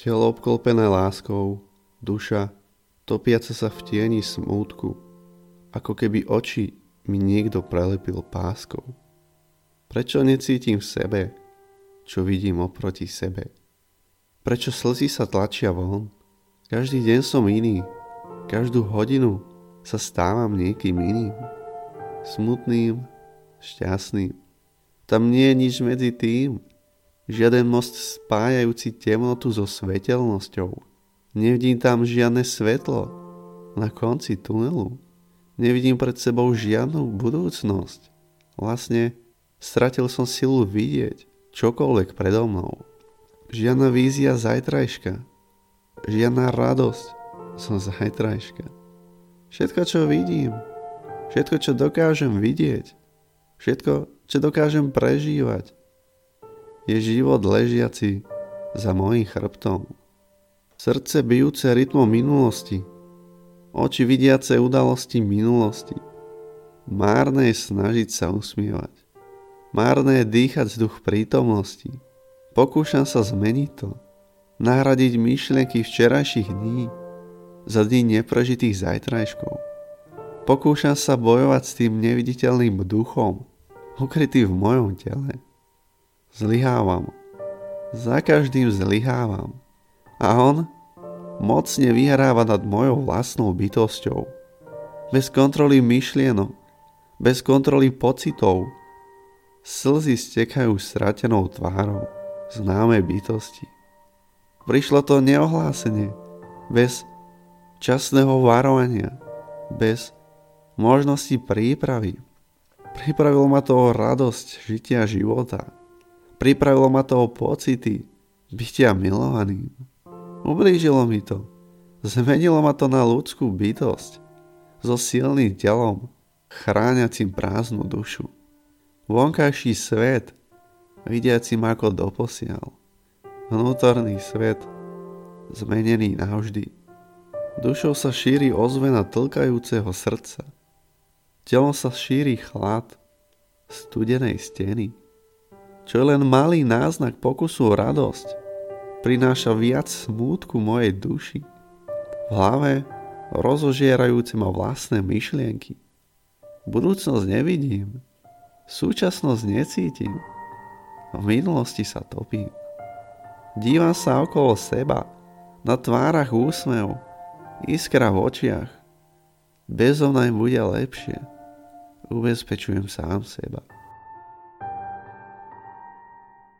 Telo obklopené láskou, duša, topiaca sa v tieni smútku, ako keby oči mi niekto prelepil páskou. Prečo necítim v sebe, čo vidím oproti sebe? Prečo slzy sa tlačia von? Každý deň som iný, každú hodinu sa stávam niekým iným. Smutným, šťastným. Tam nie je nič medzi tým. Žiaden most spájajúci temnotu so svetelnosťou. Nevidím tam žiadne svetlo na konci tunelu. Nevidím pred sebou žiadnu budúcnosť. Vlastne stratil som silu vidieť čokoľvek predo mnou. Žiadna vízia zajtrajška. Žiadna radosť som zajtrajška. Všetko, čo vidím, všetko, čo dokážem vidieť, všetko, čo dokážem prežívať, je život ležiaci za mojím chrbtom. Srdce bijúce rytmom minulosti, oči vidiace udalosti minulosti. Márne je snažiť sa usmievať. Márne je dýchať vzduch prítomnosti. Pokúšam sa zmeniť to. Nahradiť myšlienky včerajších dní za dní neprežitých zajtrajškov. Pokúšam sa bojovať s tým neviditeľným duchom, ukrytý v mojom tele. Zlyhávam. Za každým zlyhávam. A on mocne vyhráva nad mojou vlastnou bytosťou. Bez kontroly myšlienok, bez kontroly pocitov. Slzy stekajú stratenou tvárou známej bytosti. Prišlo to neohlásenie, bez časného varovania, bez možnosti prípravy. Pripravilo ma to radosť žitia života. Pripravilo ma to o pocity bytia milovaným. Ublížilo mi to. Zmenilo ma to na ľudskú bytosť so silným telom, chráňacím prázdnu dušu. Vonkajší svet, vidiacim ako doposiaľ. Vnútorný svet, zmenený navždy. Dušou sa šíri ozvena tlkajúceho srdca. Telom sa šíri chlad studenej steny. Čo je len malý náznak pokusu o radosť, prináša viac smútku mojej duši. V hlave rozožierajúce ma vlastné myšlienky. Budúcnosť nevidím, súčasnosť necítim, v minulosti sa topím. Dívam sa okolo seba, na tvárach úsmev, iskra v očiach. Bezo mňa bude lepšie. Ubezpečujem sám seba.